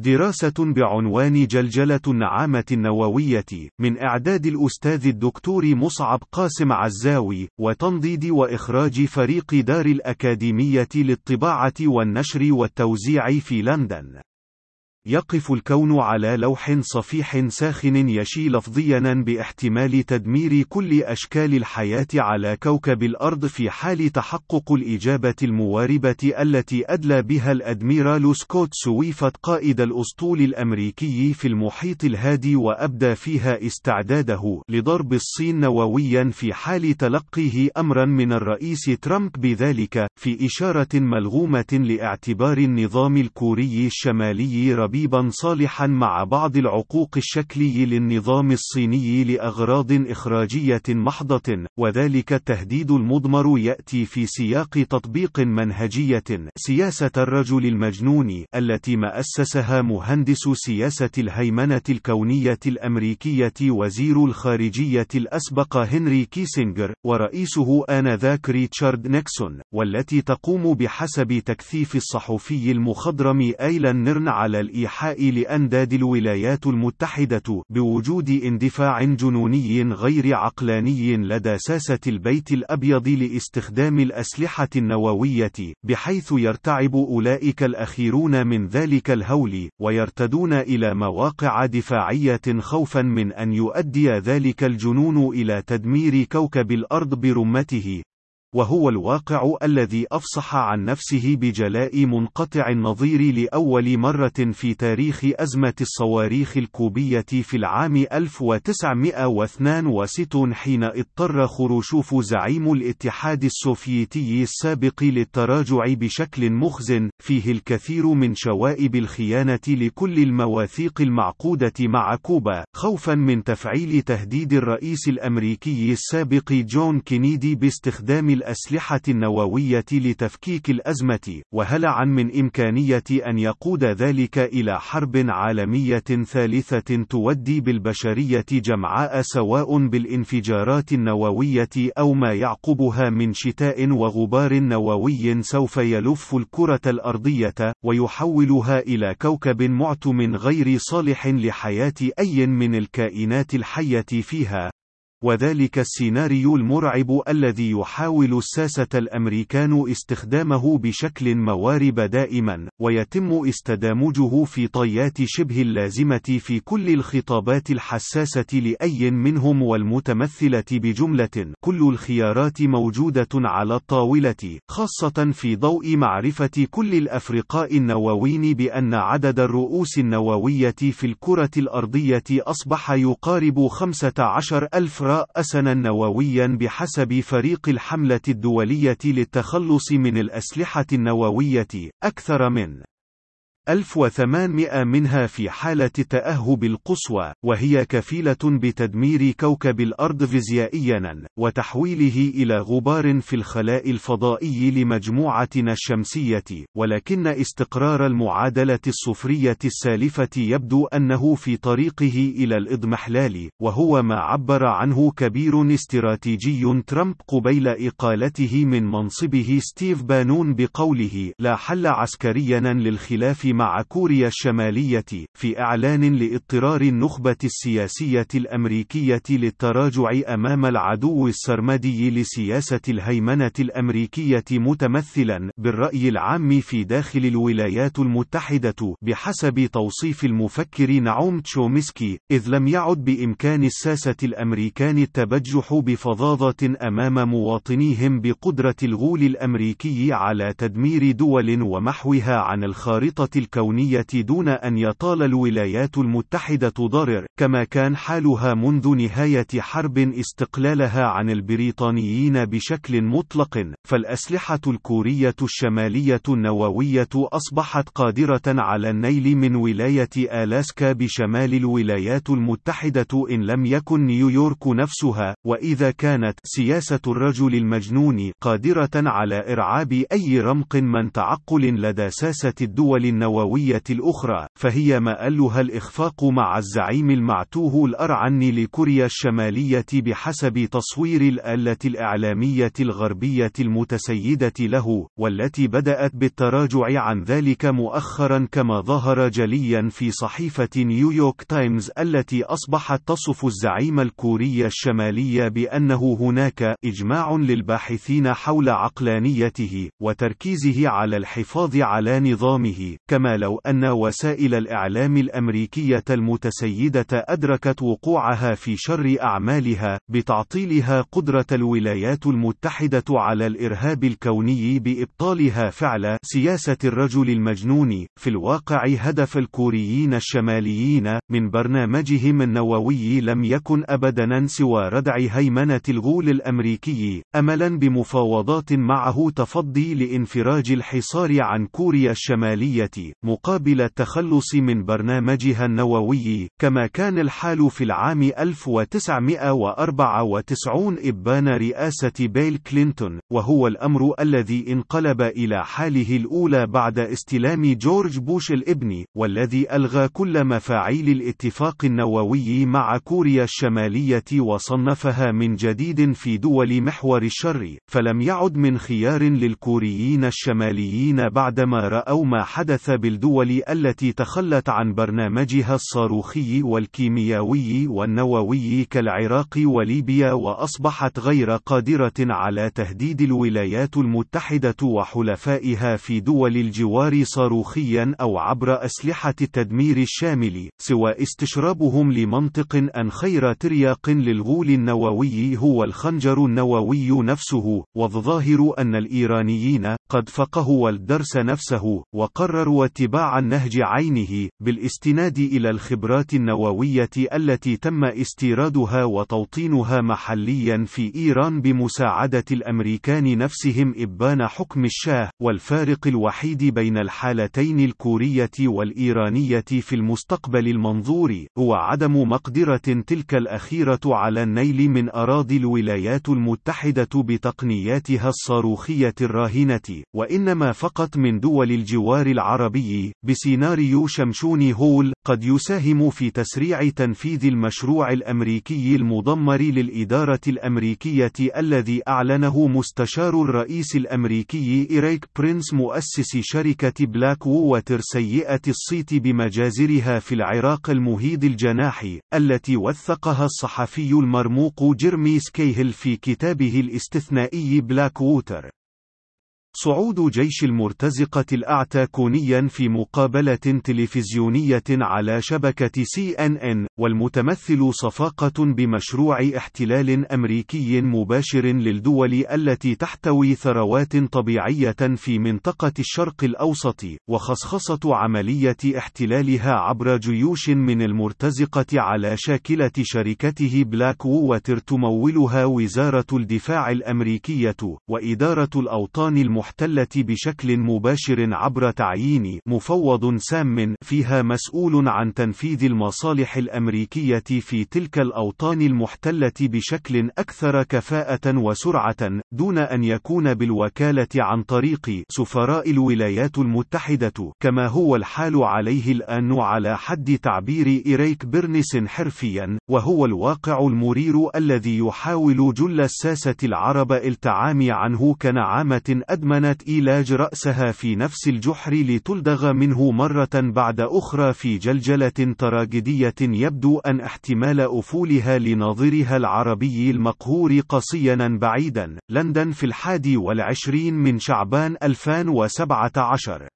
دراسة بعنوان جلجلة النعامة النووية من إعداد الأستاذ الدكتور مصعب قاسم عزاوي وتنضيد وإخراج فريق دار الأكاديمية للطباعة والنشر والتوزيع في لندن. يقف الكون على لوح صفيح ساخن يشي لفظيا باحتمال تدمير كل أشكال الحياة على كوكب الأرض في حال تحقق الإجابة المواربة التي أدلى بها الأدميرال سكوت سويفت قائد الأسطول الأمريكي في المحيط الهادي وأبدى فيها استعداده لضرب الصين نوويا في حال تلقيه أمرا من الرئيس ترامب بذلك في إشارة ملغومة لاعتبار النظام الكوري الشمالي ربيبا طيبا صالحا مع بعض العقوق الشكلي للنظام الصيني لأغراض إخراجية محضة، وذلك التهديد المضمر يأتي في سياق تطبيق منهجية سياسة الرجل المجنون التي مأسسها مهندس سياسة الهيمنة الكونية الأمريكية وزير الخارجية الأسبق هنري كيسنجر، ورئيسه آنذاك ريتشارد نيكسون، والتي تقوم بحسب تكثيف الصحفي المخضرم آلان نيرن على الإيحاء الإيحاء لأنداد الولايات المتحدة بوجود اندفاع جنوني غير عقلاني لدى ساسة البيت الأبيض لاستخدام الأسلحة النووية، بحيث يرتعب أولئك الأخيرون من ذلك الهول، ويرتدون إلى مواقع دفاعية خوفا من أن يؤدي ذلك الجنون إلى تدمير كوكب الأرض برمته، وهو الواقع الذي أفصح عن نفسه بجلاء منقطع النظير لأول مرة في تاريخ أزمة الصواريخ الكوبية في العام 1962 حين اضطر خروشوف زعيم الاتحاد السوفيتي السابق للتراجع بشكل مخزن فيه الكثير من شوائب الخيانة لكل المواثيق المعقودة مع كوبا خوفا من تفعيل تهديد الرئيس الأمريكي السابق جون كينيدي باستخدام الأسلحة النووية لتفكيك الأزمة، وهلعا من إمكانية أن يقود ذلك إلى حرب عالمية ثالثة تودي بالبشرية جمعاء سواء بالانفجارات النووية أو ما يعقبها من شتاء وغبار نووي سوف يلف الكرة الأرضية، ويحولها إلى كوكب معتم غير صالح لحياة أي من الكائنات الحية فيها، وذلك السيناريو المرعب الذي يحاول الساسة الأمريكان استخدامه بشكل موارب دائما، ويتم استدامجه في طيات شبه اللازمة في كل الخطابات الحساسة لأي منهم والمتمثلة بجملة كل الخيارات موجودة على الطاولة، خاصة في ضوء معرفة كل الأفرقاء النووين بأن عدد الرؤوس النووية في الكرة الأرضية أصبح يقارب 15 ألف رأسنا نوويا بحسب فريق الحملة الدولية للتخلص من الأسلحة النووية أكثر من 1800 منها في حالة التأهب القصوى، وهي كفيلة بتدمير كوكب الأرض فيزيائيا، وتحويله إلى غبار في الخلاء الفضائي لمجموعتنا الشمسية، ولكن استقرار المعادلة الصفرية السالفة يبدو أنه في طريقه إلى الإضمحلال، وهو ما عبر عنه كبير استراتيجي ترامب قبيل إقالته من منصبه ستيف بانون بقوله: لا حل عسكريا للخلاف مع كوريا الشمالية في إعلان لإضطرار النخبة السياسية الأمريكية للتراجع أمام العدو السرمدي لسياسة الهيمنة الأمريكية متمثلا بالرأي العام في داخل الولايات المتحدة بحسب توصيف المفكر نعوم تشومسكي إذ لم يعد بإمكان الساسة الأمريكان التبجح بفظاظة أمام مواطنيهم بقدرة الغول الأمريكي على تدمير دول ومحوها عن الخارطة الكونية دون أن يطال الولايات المتحدة ضرر، كما كان حالها منذ نهاية حرب استقلالها عن البريطانيين بشكل مطلق، فالأسلحة الكورية الشمالية النووية أصبحت قادرة على النيل من ولاية آلاسكا بشمال الولايات المتحدة إن لم يكن نيويورك نفسها، وإذا كانت سياسة الرجل المجنون قادرة على إرعاب أي رمق من تعقل لدى ساسة الدول النووية. النووية الأخرى، فهي مآلها الإخفاق مع الزعيم المعتوه الأرعن لكوريا الشمالية بحسب تصوير الآلة الإعلامية الغربية المتسيدة له، والتي بدأت بالتراجع عن ذلك مؤخرا كما ظهر جليا في صحيفة نيويورك تايمز التي أصبحت تصف الزعيم الكوري الشمالي بأنه هناك إجماع للباحثين حول عقلانيته وتركيزه على الحفاظ على نظامه كما لو أن وسائل الإعلام الأمريكية المتسيدة أدركت وقوعها في شر أعمالها بتعطيلها قدرة الولايات المتحدة على الإرهاب الكوني بإبطالها فعل سياسة الرجل المجنون في الواقع هدف الكوريين الشماليين من برنامجهم النووي لم يكن أبدا سوى ردع هيمنة الغول الأمريكي أملا بمفاوضات معه تفضي لإنفراج الحصار عن كوريا الشمالية. مقابل التخلص من برنامجها النووي كما كان الحال في العام 1994 إبان رئاسة بيل كلينتون وهو الأمر الذي انقلب إلى حاله الأولى بعد استلام جورج بوش الإبن والذي ألغى كل مفاعيل الاتفاق النووي مع كوريا الشمالية وصنفها من جديد في دول محور الشر فلم يعد من خيار للكوريين الشماليين بعدما رأوا ما حدث بالدول التي تخلت عن برنامجها الصاروخي والكيميائي والنووي كالعراق وليبيا وأصبحت غير قادرة على تهديد الولايات المتحدة وحلفائها في دول الجوار صاروخيا أو عبر أسلحة التدمير الشامل سوى استشرابهم لمنطق أن خير ترياق للغول النووي هو الخنجر النووي نفسه والظاهر أن الإيرانيين قد فقهوا الدرس نفسه وقرروا اتباع النهج عينه بالاستناد إلى الخبرات النووية التي تم استيرادها وتوطينها محليا في إيران بمساعدة الأمريكان نفسهم إبان حكم الشاه والفارق الوحيد بين الحالتين الكورية والإيرانية في المستقبل المنظور هو عدم مقدرة تلك الأخيرة على النيل من أراضي الولايات المتحدة بتقنياتها الصاروخية الراهنة وإنما فقط من دول الجوار العربي بسيناريو شمشوني مهول قد يساهم في تسريع تنفيذ المشروع الأمريكي المضمر للإدارة الأمريكية الذي أعلنه مستشار الرئيس الأمريكي إريك برينس مؤسس شركة بلاك ووتر سيئة الصيت بمجازرها في العراق المهيض الجناح التي وثقها الصحفي المرموق جيرمي سكيهيل في كتابه الاستثنائي بلاك ووتر. صعود جيش المرتزقة الأعتى كونيا في مقابلة تلفزيونية على شبكة سي إن إن والمتمثل صفاقة بمشروع احتلال أمريكي مباشر للدول التي تحتوي ثروات طبيعية في منطقة الشرق الأوسط وخصخصة عملية احتلالها عبر جيوش من المرتزقة على شاكلة شركته بلاك ووتر تمولها وزارة الدفاع الأمريكية وإدارة الأوطان المحتلة المحتلة بشكل مباشر عبر تعيين مفوض سام فيها مسؤول عن تنفيذ المصالح الأمريكية في تلك الأوطان المحتلة بشكل أكثر كفاءة وسرعة دون أن يكون بالوكالة عن طريق سفراء الولايات المتحدة كما هو الحال عليه الآن على حد تعبير إريك بيرنس حرفيا وهو الواقع المرير الذي يحاول جل الساسة العرب التعامي عنه كنعامة أدمى أدمنت إيلاج رأسها في نفس الجحر لتلدغ منه مرة بعد أخرى في جلجلة تراجيدية يبدو أن احتمال أفولها لناظرها العربي المقهور قصيا بعيدا. لندن في الحادي والعشرين من شعبان 2017